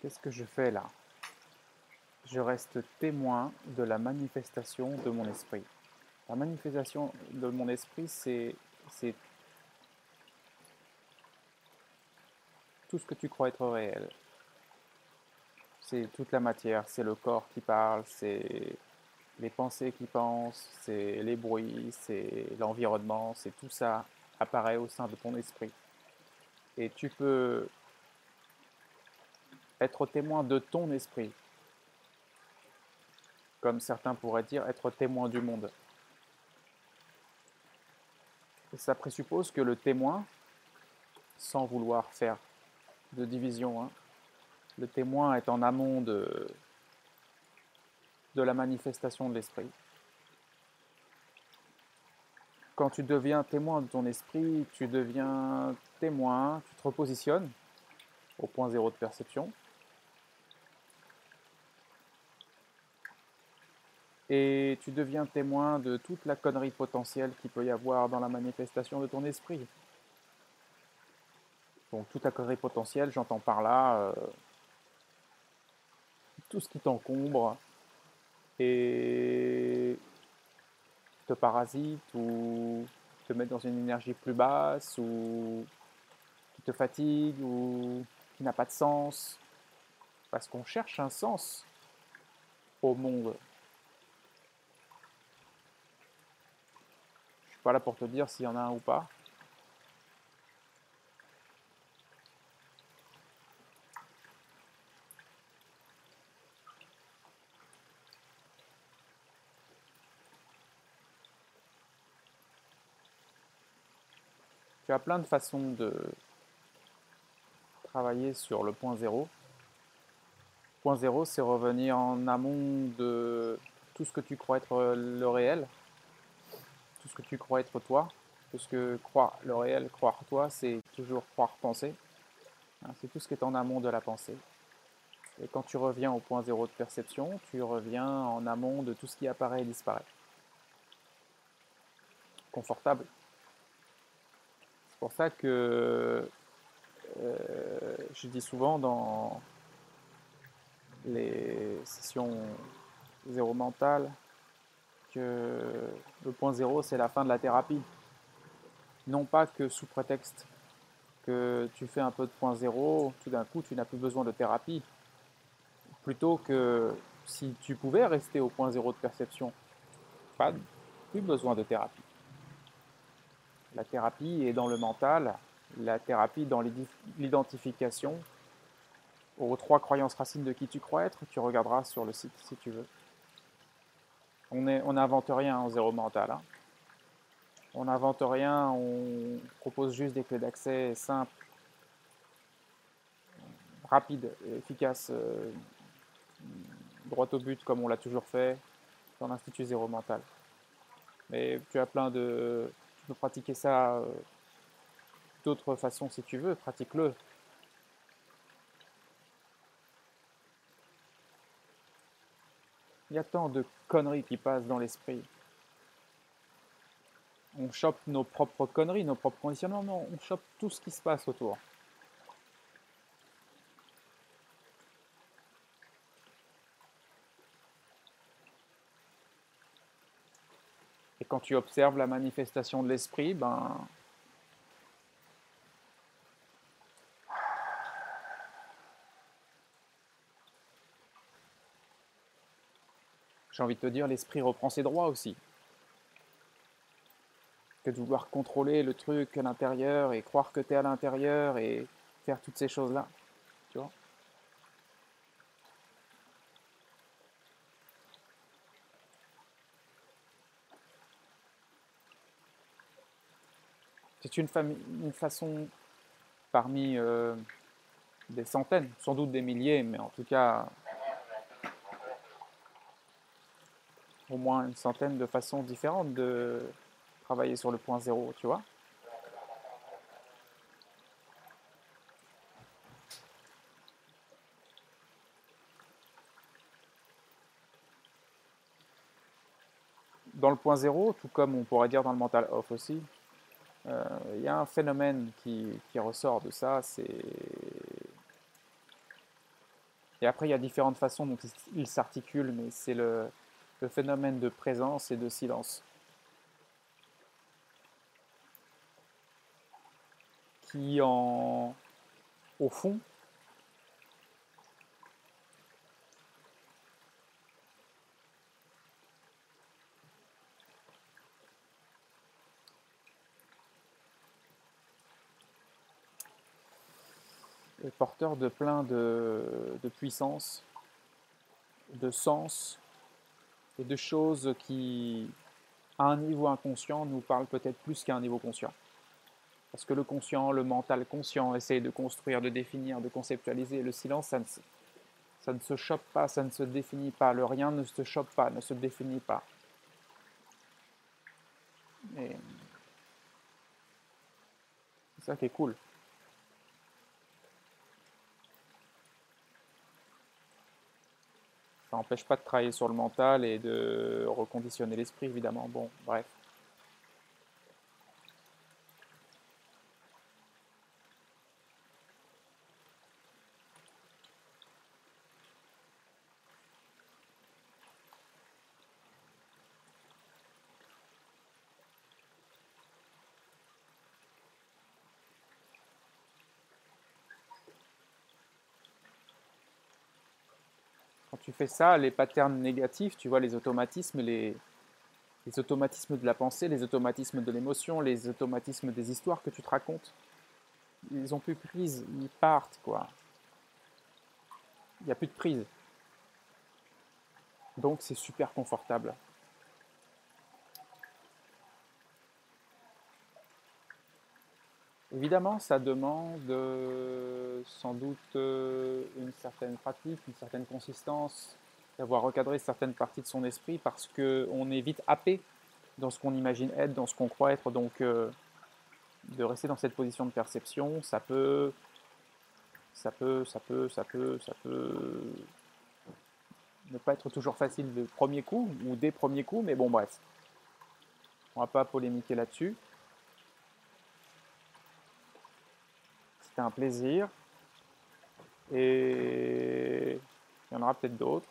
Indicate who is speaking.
Speaker 1: Qu'est-ce que je fais là? Je reste témoin de la manifestation de mon esprit. La manifestation de mon esprit, c'est tout ce que tu crois être réel. C'est toute la matière, c'est le corps qui parle, c'est les pensées qui pensent, c'est les bruits, c'est l'environnement, c'est tout ça apparaît au sein de ton esprit. Et tu peux être témoin de ton esprit, comme certains pourraient dire être témoin du monde. ça présuppose que le témoin, sans vouloir faire de division, hein, le témoin est en amont de, de la manifestation de l'esprit. Quand tu deviens témoin de ton esprit, tu deviens témoin, tu te repositionnes au point zéro de perception, et tu deviens témoin de toute la connerie potentielle qu'il peut y avoir dans la manifestation de ton esprit. Donc toute la connerie potentielle, j'entends par là euh, tout ce qui t'encombre et te parasite ou te met dans une énergie plus basse ou qui te fatigue ou qui n'a pas de sens. Parce qu'on cherche un sens au monde. Pas là pour te dire s'il y en a un ou pas. Tu as plein de façons de travailler sur le point zéro. Point zéro, c'est revenir en amont de tout ce que tu crois être le réel, tout ce que tu crois être toi, parce que croire le réel, croire toi, c'est toujours croire penser. Hein, c'est tout ce qui est en amont de la pensée. Et quand tu reviens au point zéro de perception, tu reviens en amont de tout ce qui apparaît et disparaît. Confortable. C'est pour ça que euh, je dis souvent dans les sessions zéro mental, que le point zéro, c'est la fin de la thérapie. Non pas que sous prétexte que tu fais un peu de point zéro, tout d'un coup, tu n'as plus besoin de thérapie. Plutôt que si tu pouvais rester au point zéro de perception, pas plus besoin de thérapie. La thérapie est dans le mental, la thérapie dans l'identification aux trois croyances racines de qui tu crois être. Tu regarderas sur le site si tu veux. On n'invente rien en zéro mental. Hein. On n'invente rien, on propose juste des clés d'accès simples, rapides, efficaces, euh, droit au but comme on l'a toujours fait dans l'Institut Zéro Mental. Mais tu as plein de... Tu peux pratiquer ça euh, d'autres façons si tu veux, pratique-le. Il y a tant de conneries qui passent dans l'esprit. On chope nos propres conneries, nos propres conditionnements, non, on chope tout ce qui se passe autour. Et quand tu observes la manifestation de l'esprit, ben, j'ai envie de te dire, l'esprit reprend ses droits aussi. Que de vouloir contrôler le truc à l'intérieur et croire que tu es à l'intérieur et faire toutes ces choses-là. Tu vois C'est une, façon parmi euh, des centaines, sans doute des milliers, mais en tout cas au moins une centaine de façons différentes de travailler sur le point zéro, tu vois. Dans le point zéro, tout comme on pourrait dire dans le mental off aussi, euh, il y a un phénomène qui, qui ressort de ça, c'est Et après, il y a différentes façons dont il s'articule, mais c'est le, le phénomène de présence et de silence. Qui, en, au fond, est porteur de plein de, de puissance, de sens et de choses qui, à un niveau inconscient, nous parlent peut-être plus qu'à un niveau conscient. Parce que le conscient, le mental conscient essaye de construire, de définir, de conceptualiser. Le silence, ça ne, se chope pas, ça ne se définit pas. Le rien ne se chope pas, ne se définit pas. C'est ça qui est cool. N'empêche pas de travailler sur le mental et de reconditionner l'esprit, évidemment. Bon, bref. Tu fais ça, les patterns négatifs, tu vois, les automatismes, les, automatismes de la pensée, les automatismes de l'émotion, les automatismes des histoires que tu te racontes, ils ont plus prise, ils partent, quoi. Il n'y a plus de prise. Donc c'est super confortable. Évidemment, ça demande euh, sans doute euh, une certaine pratique, une certaine consistance, d'avoir recadré certaines parties de son esprit parce qu'on est vite happé dans ce qu'on imagine être, dans ce qu'on croit être. Donc, euh, de rester dans cette position de perception, ça peut, ça peut, ça peut, ça peut, ça peut ne pas être toujours facile de premier coup ou des premiers coups, mais bon, bref. On va pas polémiquer là-dessus. Un plaisir. Et il y en aura peut-être d'autres.